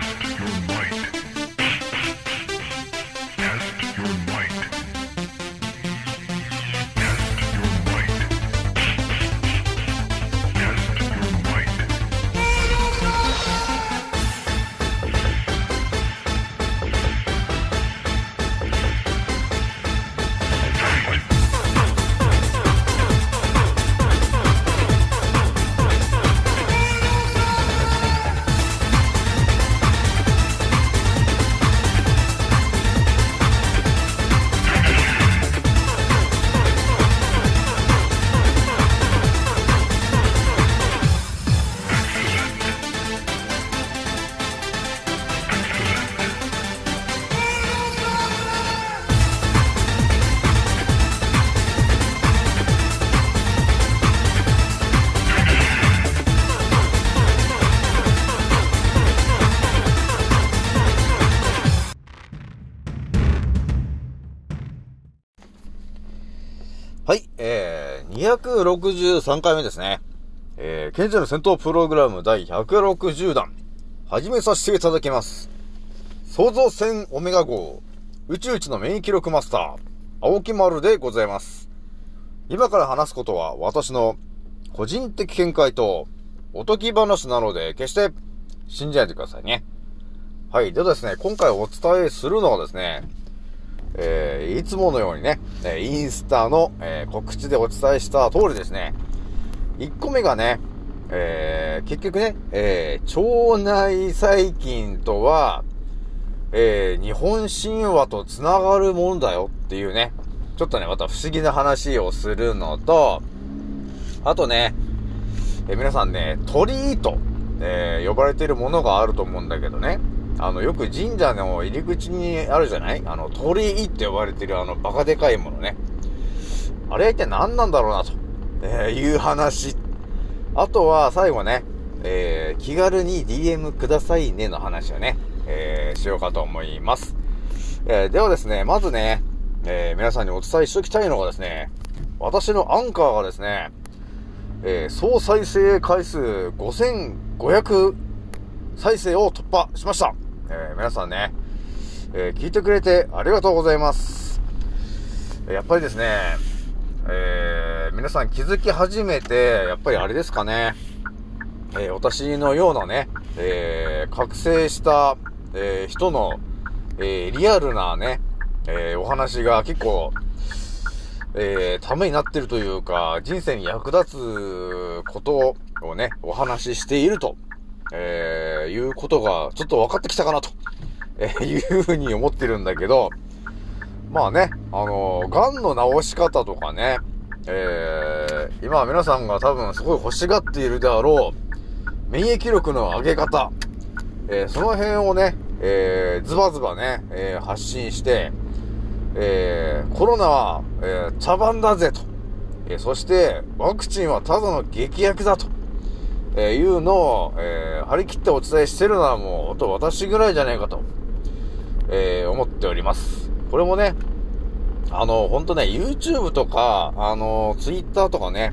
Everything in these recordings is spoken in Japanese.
Test your might. 163回目ですね。えー、ケンの戦闘プログラム第160弾、始めさせていただきます。創造戦オメガ号、宇宙一の免疫力マスター、青木丸でございます。今から話すことは私の個人的見解とおとぎ話なので、決して信じないでくださいね。はい。ではですね、今回お伝えするのはですね、えーいつものようにね、えインスタの、えー告知でお伝えした通りですね、1個目がね、えー結局ね、え腸内細菌とは、え日本神話と繋がるものだよっていうね、ちょっとね、また不思議な話をするのと、あとね、え皆さんね、鳥居と、え呼ばれているものがあると思うんだけどね、あの、よく神社の入り口にあるじゃない？あの、鳥居って呼ばれてるあの、バカでかいものね。あれは一体何なんだろうな、と、えーいう話。あとは、最後ね、えー気軽に DM くださいねの話をね、えーしようかと思います。えーではですね、まずね、えー皆さんにお伝えしておきたいのがですね、私のアンカーがですね、えー総再生回数5500再生を突破しました。えー皆さんね、えー聞いてくれてありがとうございます。やっぱりですね、えー皆さん気づき始めて、やっぱりあれですかね、え私のようなね、え覚醒した、え人の、えリアルなね、えお話が結構、えーためになってるというか、人生に役立つことをね、お話ししていると、えーいうことがちょっと分かってきたかなと、えーいうふうに思ってるんだけど、まあね、あのー、癌の治し方とかね、えー今皆さんが多分すごい欲しがっているであろう、免疫力の上げ方、えーその辺をね、えーズバズバね、えー発信して、えーコロナは、えー茶番だぜと、えーそして、ワクチンはただの劇薬だと、えーいうのを、えー張り切ってお伝えしてるのはもう、ほんと私ぐらいじゃないかと、えー思っております。これもね、あの、ほんとね、YouTube とか、あの、Twitter とかね、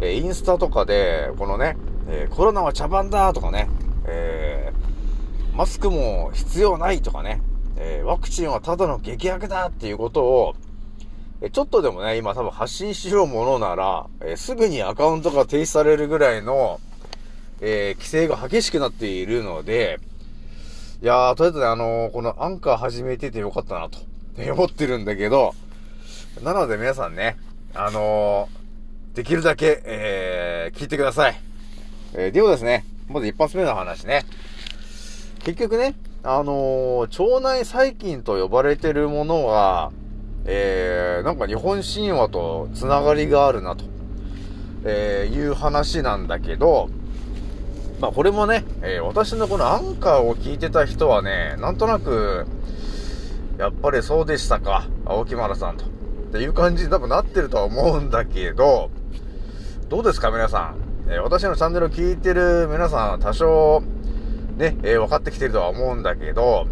えインスタとかで、このね、えーコロナは茶番だとかね、えーマスクも必要ないとかね、えーワクチンはただの劇薬だっていうことを、えちょっとでもね、今多分発信しようものなら、えーすぐにアカウントが停止されるぐらいの、えー規制が激しくなっているので、いやー、とりあえずね、あのーこのアンカー始めててよかったなと、思ってるんだけど、なので皆さんね、あのーできるだけ、えー聞いてください。えーではですね、まず一発目の話ね。結局ね、あのー腸内細菌と呼ばれてるものは、えー、なんか日本神話とつながりがあるなと、えーいう話なんだけど、まあこれもね、えー私のこのアンカーを聞いてた人はね、なんとなく、やっぱりそうでしたか、青木丸さんと。っていう感じに多分なってるとは思うんだけど、どうですか皆さん。えー私のチャンネルを聞いてる皆さんは多少、ね、えー分かってきてるとは思うんだけど、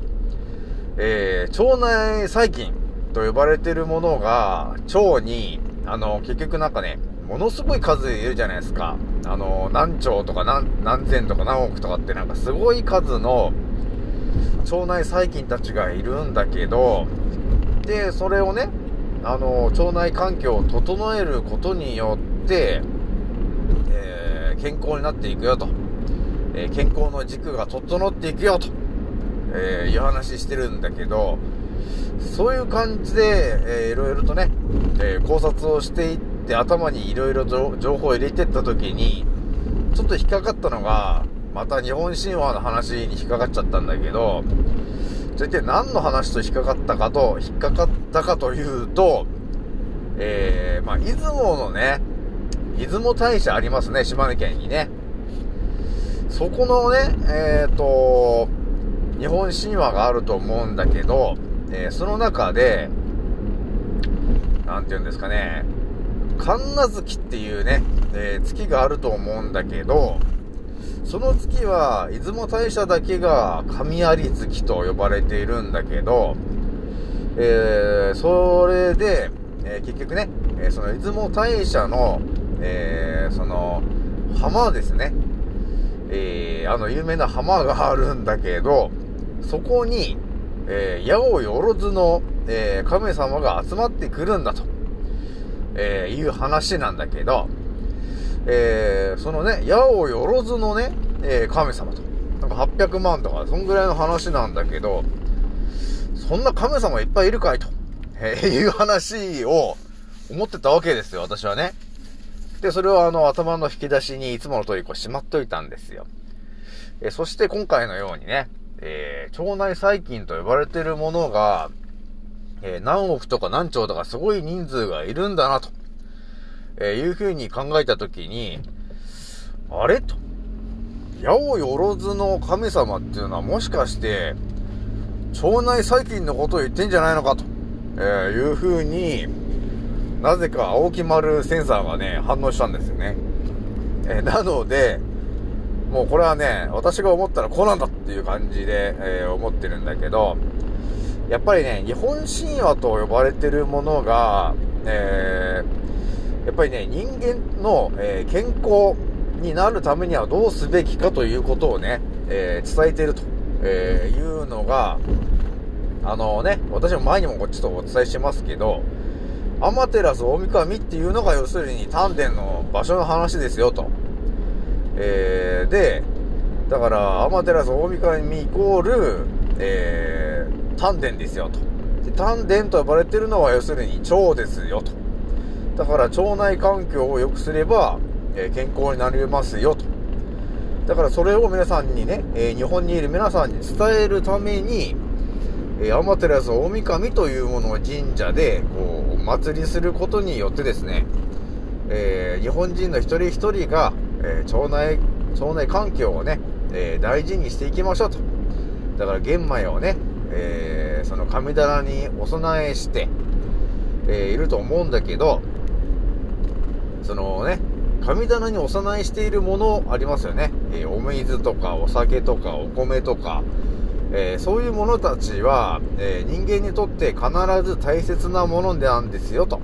えー腸内細菌と呼ばれてるものが、腸に、あの、結局なんかね、ものすごい数いるじゃないですか。あの、何兆とか何何千とか何億とかってなんかすごい数の腸内細菌たちがいるんだけど、で、それをね、あの、腸内環境を整えることによって、えー健康になっていくよと。えー健康の軸が整っていくよと、えーいう話してるんだけど、そういう感じで、えーいろいろとね、え考察をしていって頭にいろいろ情報を入れてった時に、ちょっと引っかかったのが、また日本神話の話に引っかかっちゃったんだけど、じゃあ一体何の話と引っかかったかと、引っかかったかというと、えー、まあ、出雲のね、出雲大社ありますね、島根県にね。そこのね、えっ、と、日本神話があると思うんだけど、えーその中で、なんて言うんですかね、神奈月っていうね、えー月があると思うんだけど、その月は、出雲大社だけが神有月と呼ばれているんだけど、えーそれで、えー結局ね、えーその出雲大社の、えーその、浜ですね。えーあの有名な浜があるんだけど、そこに、えー、八百万の、えー神様が集まってくるんだと、えーいう話なんだけど、えーそのね、八百万のね、えー神様と。なんか800万とか、そんぐらいの話なんだけど、そんな神様いっぱいいるかいと、えーいう話を思ってたわけですよ、私はね。で、それをあの頭の引き出しにいつもの通りこうしまっといたんですよ。えそして今回のようにね、え腸内細菌と呼ばれてるものが、えー何億とか何兆とかすごい人数がいるんだなと、えーいうふうに考えたときに、あれと。八百万の神様っていうのはもしかして、腸内細菌のことを言ってんじゃないのかと、えーいうふうに、なぜか青木丸センサーがね、反応したんですよね。えーなので、もうこれはね、私が思ったらこうなんだっていう感じで、えー思ってるんだけど、やっぱりね、日本神話と呼ばれてるものが、えーやっぱりね、人間の、えー健康になるためにはどうすべきかということをね、えー伝えてると、えいうのが、あのね、私も前にもこっちとお伝えしてますけど、アマテラス大神っていうのが要するに丹田の場所の話ですよと。えーで、だから、アマテラス大神イコール、えー、丹田ですよと。で丹田と呼ばれてるのは要するに腸ですよと。だから腸内環境を良くすれば、えー健康になりますよと。だからそれを皆さんにね、えー日本にいる皆さんに伝えるために、えー、アマテラス大神というものを神社で、こう、お祭りすることによってですね、えー日本人の一人一人が、えー腸内、腸内環境をね、えー大事にしていきましょうと。だから玄米をね、えーその神棚にお供えして、えーいると思うんだけど、そのね、神棚にお供えしているものありますよね。えーお水とかお酒とかお米とか、えーそういうものたちは、えー人間にとって必ず大切なものなんですよと。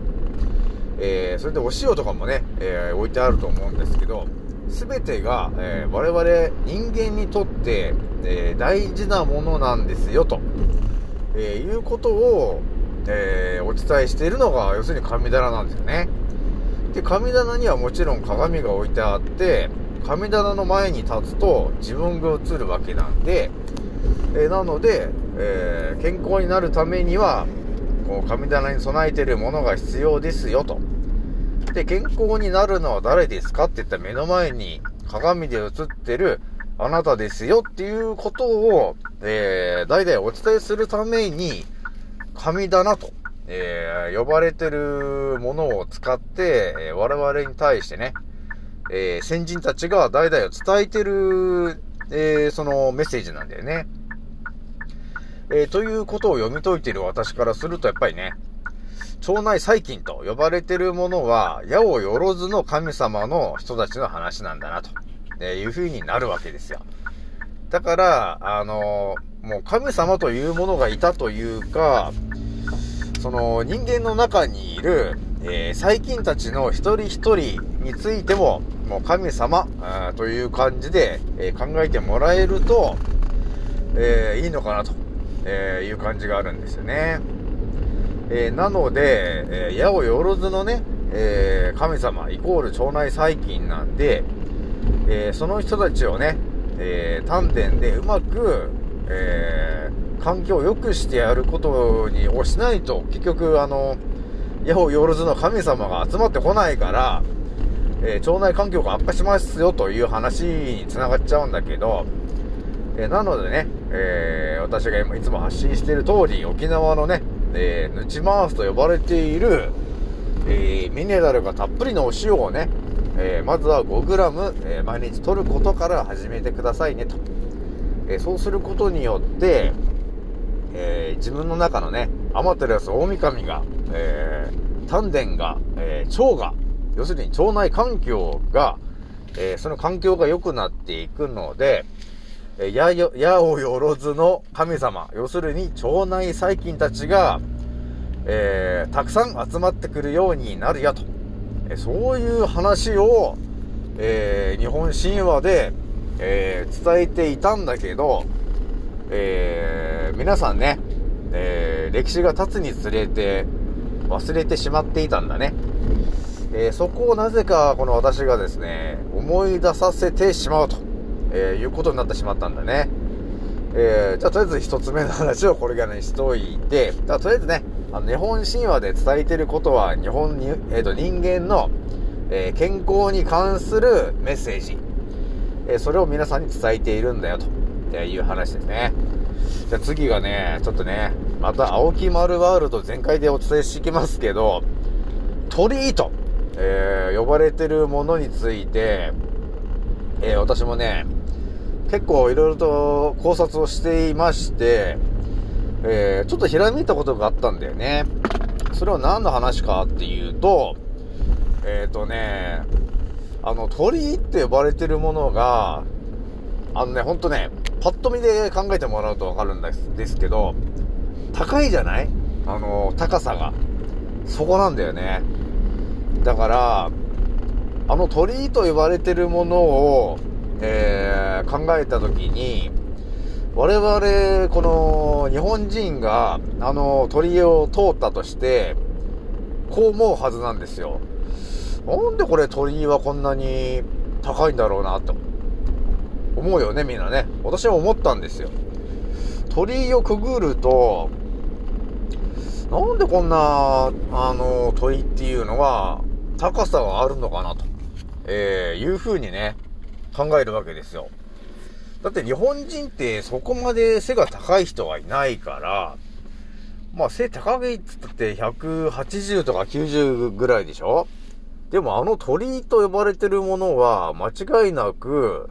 えそれでお塩とかもね、え置いてあると思うんですけど、すべてが、え我々人間にとって、えー大事なものなんですよと、えーいうことを、えーお伝えしているのが要するに神棚なんですよね。で、神棚にはもちろん鏡が置いてあって、神棚の前に立つと自分が映るわけなんで、えなので、え健康になるためには、こう神棚に備えてるものが必要ですよと。で、健康になるのは誰ですかって言ったら目の前に鏡で映ってるあなたですよっていうことを、えー、代々お伝えするために、神棚と、えー呼ばれてるものを使って、えー我々に対してね、えー先人たちが代々を伝えてる、えーそのメッセージなんだよね。えーということを読み解いている私からすると、やっぱりね、腸内細菌と呼ばれてるものは、矢をよろずの神様の人たちの話なんだなと、えいう風になるわけですよ。だから、あのもう神様というものがいたというか、その人間の中にいる、えー最近たちの一人一人についても、もう神様という感じで、えー考えてもらえると、えーいいのかなと、えいう感じがあるんですよね。えなので、えー、矢をよろずのね、え神様イコール腸内細菌なんで、えーその人たちをね、えー丹田でうまく、えー環境を良くしてやることにをしないと、結局、あの、矢をよずの神様が集まってこないから、えー腸内環境が悪化しますよという話につながっちゃうんだけど、えーなのでね、えー私がいつも発信している通り、沖縄のね、えー、ヌチマースと呼ばれている、えーミネラルがたっぷりのお塩をね、えーまずは 5g、えー毎日取ることから始めてくださいねと。えーそうすることによって、えー自分の中のね、アマテラス大神が、えー丹田が、えー腸が、要するに腸内環境が、えーその環境が良くなっていくので、えー、やよ、矢をよろずの神様、要するに腸内細菌たちが、えーたくさん集まってくるようになるやと。そういう話を、えー日本神話で、えー伝えていたんだけど、えー皆さんね、え歴史が経つにつれて忘れてしまっていたんだね。えそこをなぜかこの私がですね、思い出させてしまうと、えいうことになってしまったんだね。えじゃあとりあえず一つ目の話をこれからにしといて、じゃあとりあえずね、あの日本神話で伝えてることは日本に、えーと人間の、えー健康に関するメッセージ、えーそれを皆さんに伝えているんだよと。いう話ですね。じゃあ次がね、ちょっとね、また青木丸ワールド全開でお伝えしていきますけど、鳥居と、えー呼ばれてるものについて、えー私もね、結構いろいろと考察をしていまして、えーちょっとひらめいたことがあったんだよね。それは何の話かっていうと、えっ、とね、あの、鳥居って呼ばれてるものが、あのね、ほんとね、パッと見で考えてもらうとわかるんですですけど、高いじゃない？あの、高さが。そこなんだよね。だから、あの鳥居と呼ばれてるものを、えー考えたときに、我々、この日本人が、あの鳥居を通ったとして、こう思うはずなんですよ。なんでこれ鳥居はこんなに高いんだろうなと。思うよね、みんなね。私は思ったんですよ。鳥居をくぐると、なんでこんな、あの、鳥居っていうのは、高さがあるのかなと、えー、いう風にね、考えるわけですよ。だって日本人ってそこまで背が高い人はいないから、まあ背高いっつったって180とか90ぐらいでしょ？でもあの鳥居と呼ばれてるものは間違いなく、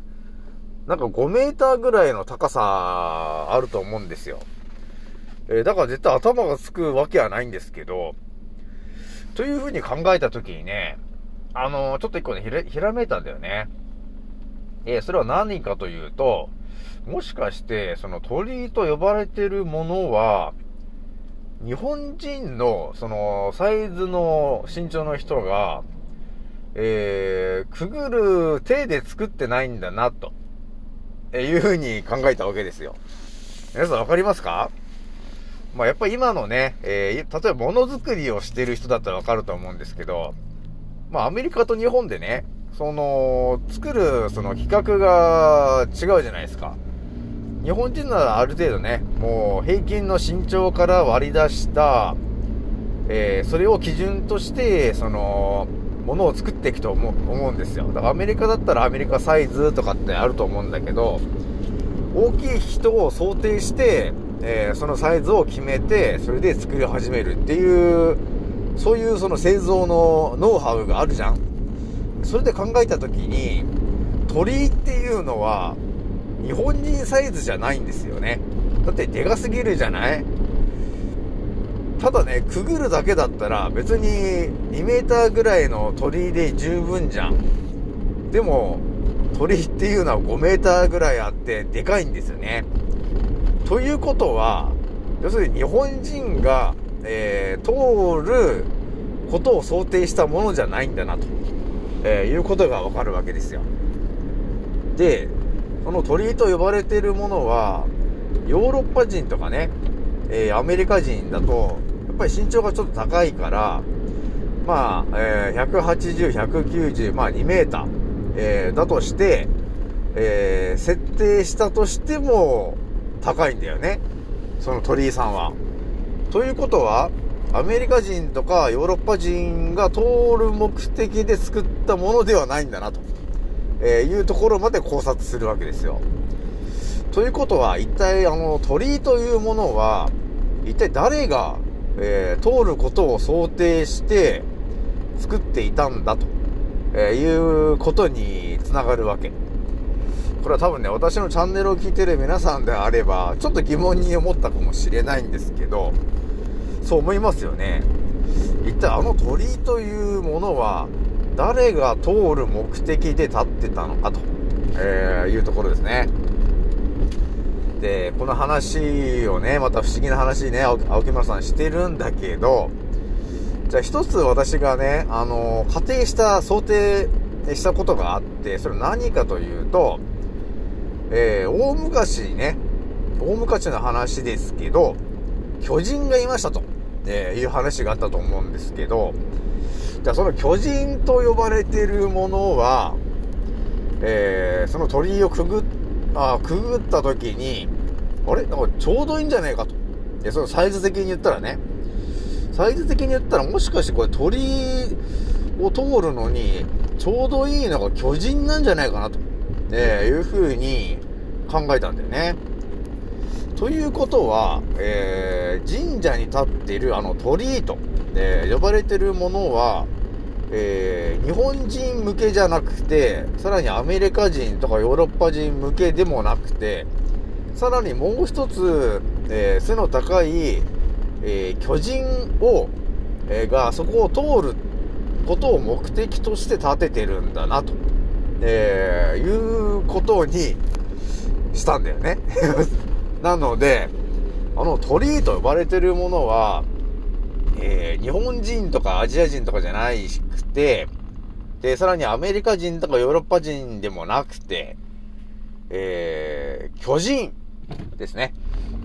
なんか5メーターぐらいの高さあると思うんですよ。えーだから絶対頭がつくわけはないんですけど、というふうに考えたときにね、あのーちょっと一個ね、ひら、ひらめいたんだよね。えーそれは何かというと、もしかして、その鳥居と呼ばれてるものは、日本人の、その、サイズの身長の人が、えー、くぐる手で作ってないんだな、と、えいうふうに考えたわけですよ。皆さんわかりますか？まあ、やっぱり今のね、えー例えばものづくりをしてる人だったらわかると思うんですけど、まあ、アメリカと日本でね、その、作る、その、規格が違うじゃないですか。日本人ならある程度ね、もう平均の身長から割り出した、えーそれを基準として、その、ものを作っていくと思う思うんですよ。だからアメリカだったらアメリカサイズとかってあると思うんだけど、大きい人を想定して、えーそのサイズを決めて、それで作り始めるっていう、そういうその製造のノウハウがあるじゃん。それで考えたときに、鳥居っていうのは、日本人サイズじゃないんですよね。だってでかすぎるじゃない？ただね、くぐるだけだったら別に2メーターぐらいの鳥居で十分じゃん。でも、鳥居っていうのは5メーターぐらいあってでかいんですよね。ということは、要するに日本人が、えー通ることを想定したものじゃないんだなと、えーいうことがわかるわけですよ。で、その鳥居と呼ばれているものは、ヨーロッパ人とかね、えーアメリカ人だと、やっぱり身長がちょっと高いから、まあ、えー180、190、まあ2メーター、えーだとして、えー設定したとしても高いんだよね。その鳥居さんは。ということは、アメリカ人とかヨーロッパ人が通る目的で作ったものではないんだなと、えいうところまで考察するわけですよ。ということは、一体あの鳥居というものは、一体誰が、えー通ることを想定して作っていたんだと、えーいうことにつながるわけ。これは多分ね、私のチャンネルを聞いてる皆さんであれば、ちょっと疑問に思ったかもしれないんですけど、そう思いますよね。一体あの鳥居というものは、誰が通る目的で立ってたのかと、えーいうところですね。で、この話をね、また不思議な話ね、青木村さんしてるんだけど、じゃあ一つ私がね、あの、仮定した、想定したことがあって、それ何かというと、えー大昔ね、大昔の話ですけど、巨人がいましたと、えーいう話があったと思うんですけど、じゃあその巨人と呼ばれているものは、えーその鳥居をくぐっあくぐった時に、あれ？なんかちょうどいいんじゃないかと。で、そのサイズ的に言ったらね、サイズ的に言ったらもしかしてこれ鳥居を通るのに、ちょうどいいのが巨人なんじゃないかなと、えーいう風に考えたんだよね。ということは、えー神社に立っているあの鳥居と、えー呼ばれてるものは、えー日本人向けじゃなくて、さらにアメリカ人とかヨーロッパ人向けでもなくて、さらにもう一つ、えー背の高い、えー巨人を、えがそこを通ることを目的として建ててるんだなと、えいうことにしたんだよね。なので、あの鳥居と呼ばれてるものは、えー日本人とかアジア人とかじゃないしくて、で、さらにアメリカ人とかヨーロッパ人でもなくて、えー巨人ですね。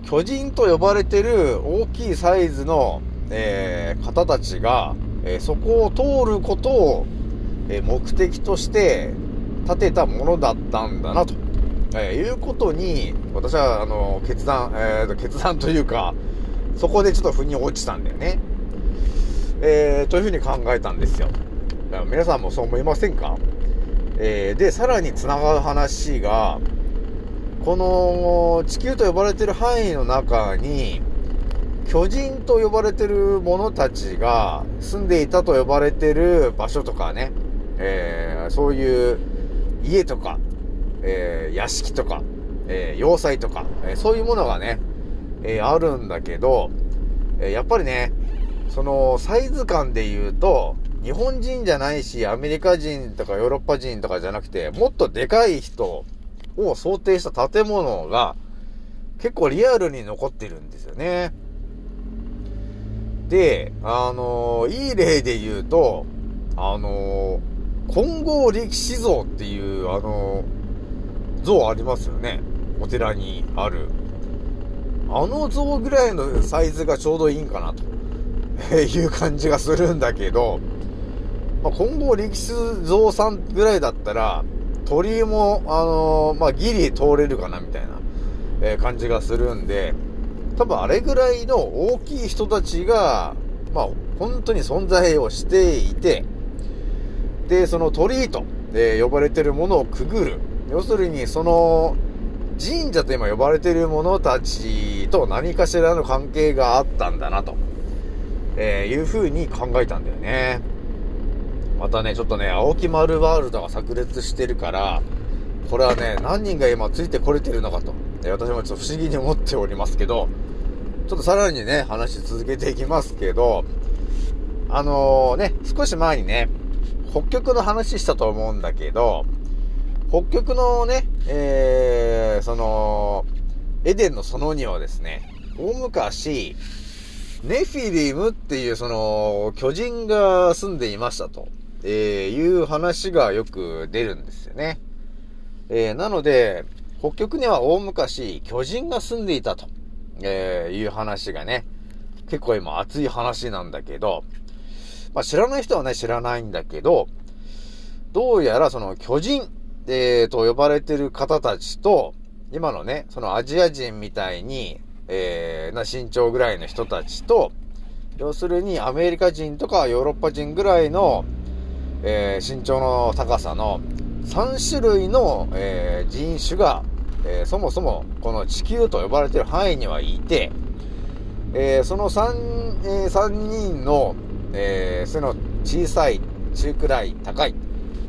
巨人と呼ばれてる大きいサイズの、えー方たちが、えーそこを通ることを、え目的として建てたものだったんだなと、えーいうことに、私は、あの、決断、えーと、決断というか、そこでちょっと腑に落ちたんだよね。えーというふうに考えたんですよ。だから皆さんもそう思いませんか？えーで、さらに繋がる話が、この地球と呼ばれてる範囲の中に、巨人と呼ばれてる者たちが住んでいたと呼ばれてる場所とかね、えーそういう家とか、えー屋敷とか、えー要塞とか、えそういうものがね、えあるんだけど、えやっぱりね、そのサイズ感で言うと、日本人じゃないし、アメリカ人とかヨーロッパ人とかじゃなくて、もっとでかい人を想定した建物が結構リアルに残ってるんですよね。で、あのいい例で言うと、あの金剛力士像っていう、あの像ありますよね。お寺にある。あの像ぐらいのサイズがちょうどいいんかなと いう感じがするんだけど、まあ、金剛力士像さんぐらいだったら、鳥居も、あのまあ、ギリ通れるかなみたいな、えー感じがするんで、多分あれぐらいの大きい人たちが、まあ、本当に存在をしていて、で、その鳥居と、えー呼ばれてるものをくぐる。要するに、その、神社と今呼ばれてる者たちと何かしらの関係があったんだなと、えーいう風に考えたんだよね。またね、ちょっとね、青木丸ワールドが炸裂してるから、これはね、何人が今ついてこれてるのかと、私もちょっと不思議に思っておりますけど、ちょっとさらにね、話し続けていきますけど、あのね、少し前にね、北極の話したと思うんだけど、北極のね、えー、その、エデンの園にはですね、大昔、ネフィリムっていうその、巨人が住んでいましたと、えー、いう話がよく出るんですよね。えー、なので、北極には大昔、巨人が住んでいたと、えー、いう話がね、結構今熱い話なんだけど、まあ知らない人はね、知らないんだけど、どうやらその巨人、えー、と呼ばれてる方たちと、今のね、そのアジア人みたいに、えー、な身長ぐらいの人たちと、要するにアメリカ人とかヨーロッパ人ぐらいの、えー、身長の高さの3種類の、えー、人種が、えー、そもそもこの地球と呼ばれてる範囲にはいて、えー、その 3,、えー、3人の、えー、背の小さい、中くらい、高い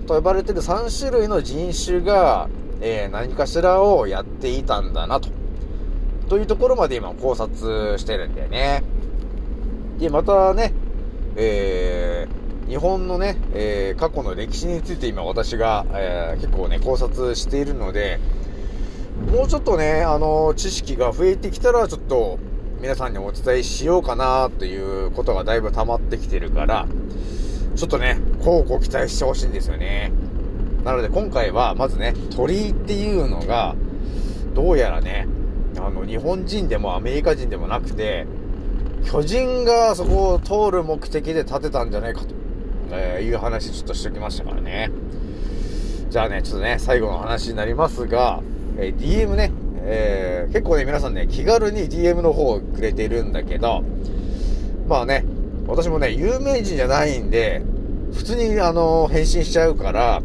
と呼ばれている3種類の人種が、えー、何かしらをやっていたんだなと。というところまで今考察してるんだよね。で、またね、えー、日本のね、えー、過去の歴史について今私が、えー、結構ね、考察しているので、もうちょっとね、あの、知識が増えてきたら、ちょっと、皆さんにお伝えしようかな、ということがだいぶ溜まってきてるから、ちょっとね、こうご期待してほしいんですよね。なので今回は、まずね、鳥居っていうのが、どうやらね、あの、日本人でもアメリカ人でもなくて、巨人がそこを通る目的で建てたんじゃないかと、え、いう話ちょっとしておきましたからね。じゃあね、ちょっとね、最後の話になりますが、え、DM ね、えー、結構ね、皆さんね、気軽に DM の方をくれているんだけど、まあね、私もね、有名人じゃないんで、普通にあの、返信しちゃうから、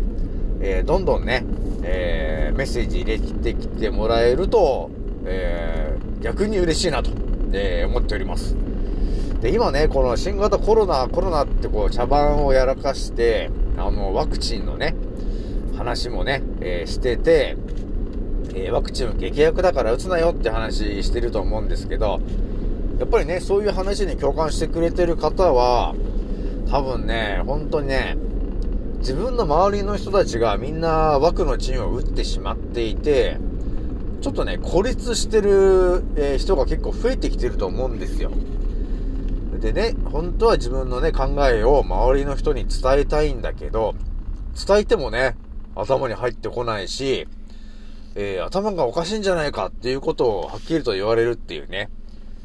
えー、どんどんね、えー、メッセージ入れてきてもらえると、えー、逆に嬉しいなと、え、思っております。で、今ね、この新型コロナ、コロナってこう、茶番をやらかして、あの、ワクチンのね、話もね、え、してて、え、ワクチン激薬だから打つなよって話してると思うんですけど、やっぱりね、そういう話に共感してくれてる方は、多分ね、本当にね、自分の周りの人たちがみんな枠のチンを打ってしまっていて、ちょっとね、孤立してる、え、人が結構増えてきてると思うんですよ。でね、本当は自分のね、考えを周りの人に伝えたいんだけど、伝えてもね、頭に入ってこないし、えー、頭がおかしいんじゃないかっていうことをはっきりと言われるっていうね、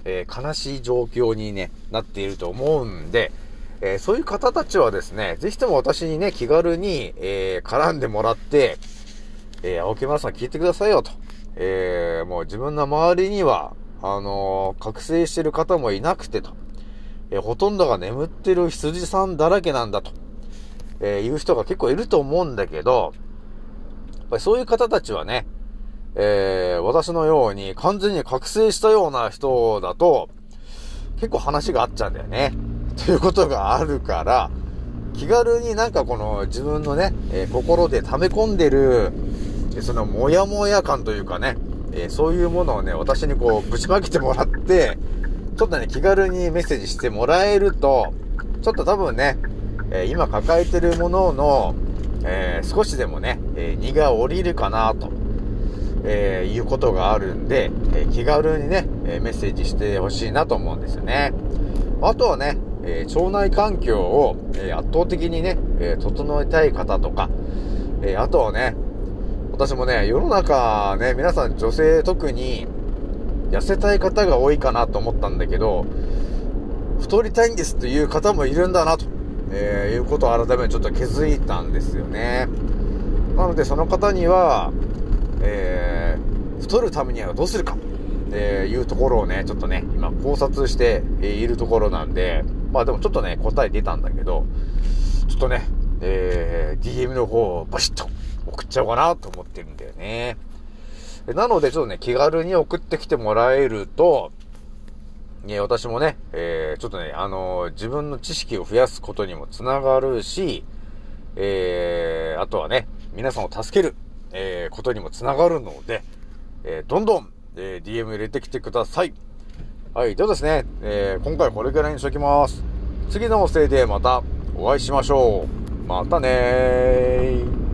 えー、悲しい状況にね、なっていると思うんで、えー、そういう方たちはですね、ぜひとも私にね、気軽に、え絡んでもらって、え青木村さん聞いてくださいよと。えもう自分の周りには、あの覚醒してる方もいなくてと。えほとんどが眠ってる羊さんだらけなんだと。えいう人が結構いると思うんだけど、やっぱりそういう方たちはね、えー、私のように完全に覚醒したような人だと、結構話があっちゃうんだよね。ということがあるから、気軽になんかこの自分のね、えー、心で溜め込んでる、そのモヤモヤ感というかね、えー、そういうものをね、私にこうぶちまけてもらって、ちょっとね、気軽にメッセージしてもらえると、ちょっと多分ね、えー、今抱えてるものの、え少しでもね、え荷が下りるかなと。えー、いうことがあるんで、えー、気軽にね、えメッセージしてほしいなと思うんですよね。あとはね、え腸内環境を、え圧倒的にね、え整えたい方とか、えあとはね、私もね、世の中ね、皆さん女性特に痩せたい方が多いかなと思ったんだけど、太りたいんですという方もいるんだなと、えー、いうことを改めてちょっと気づいたんですよね。なのでその方には、えー、太るためにはどうするかっていうところをね、ちょっとね、今考察しているところなんで、まあでもちょっとね、答え出たんだけど、ちょっとね、えー、DM の方をバシッと送っちゃおうかなと思ってるんだよね。なので、ちょっとね、気軽に送ってきてもらえると、ね、私もね、えー、ちょっとね、あのー、自分の知識を増やすことにもつながるし、えー、あとはね、皆さんを助けるえー、ことにもつながるので、えー、どんどん、えー、DM 入れてきてください。はい。ではですね、えー、今回これぐらいにしときます。次のおせいでまたお会いしましょう。またねー。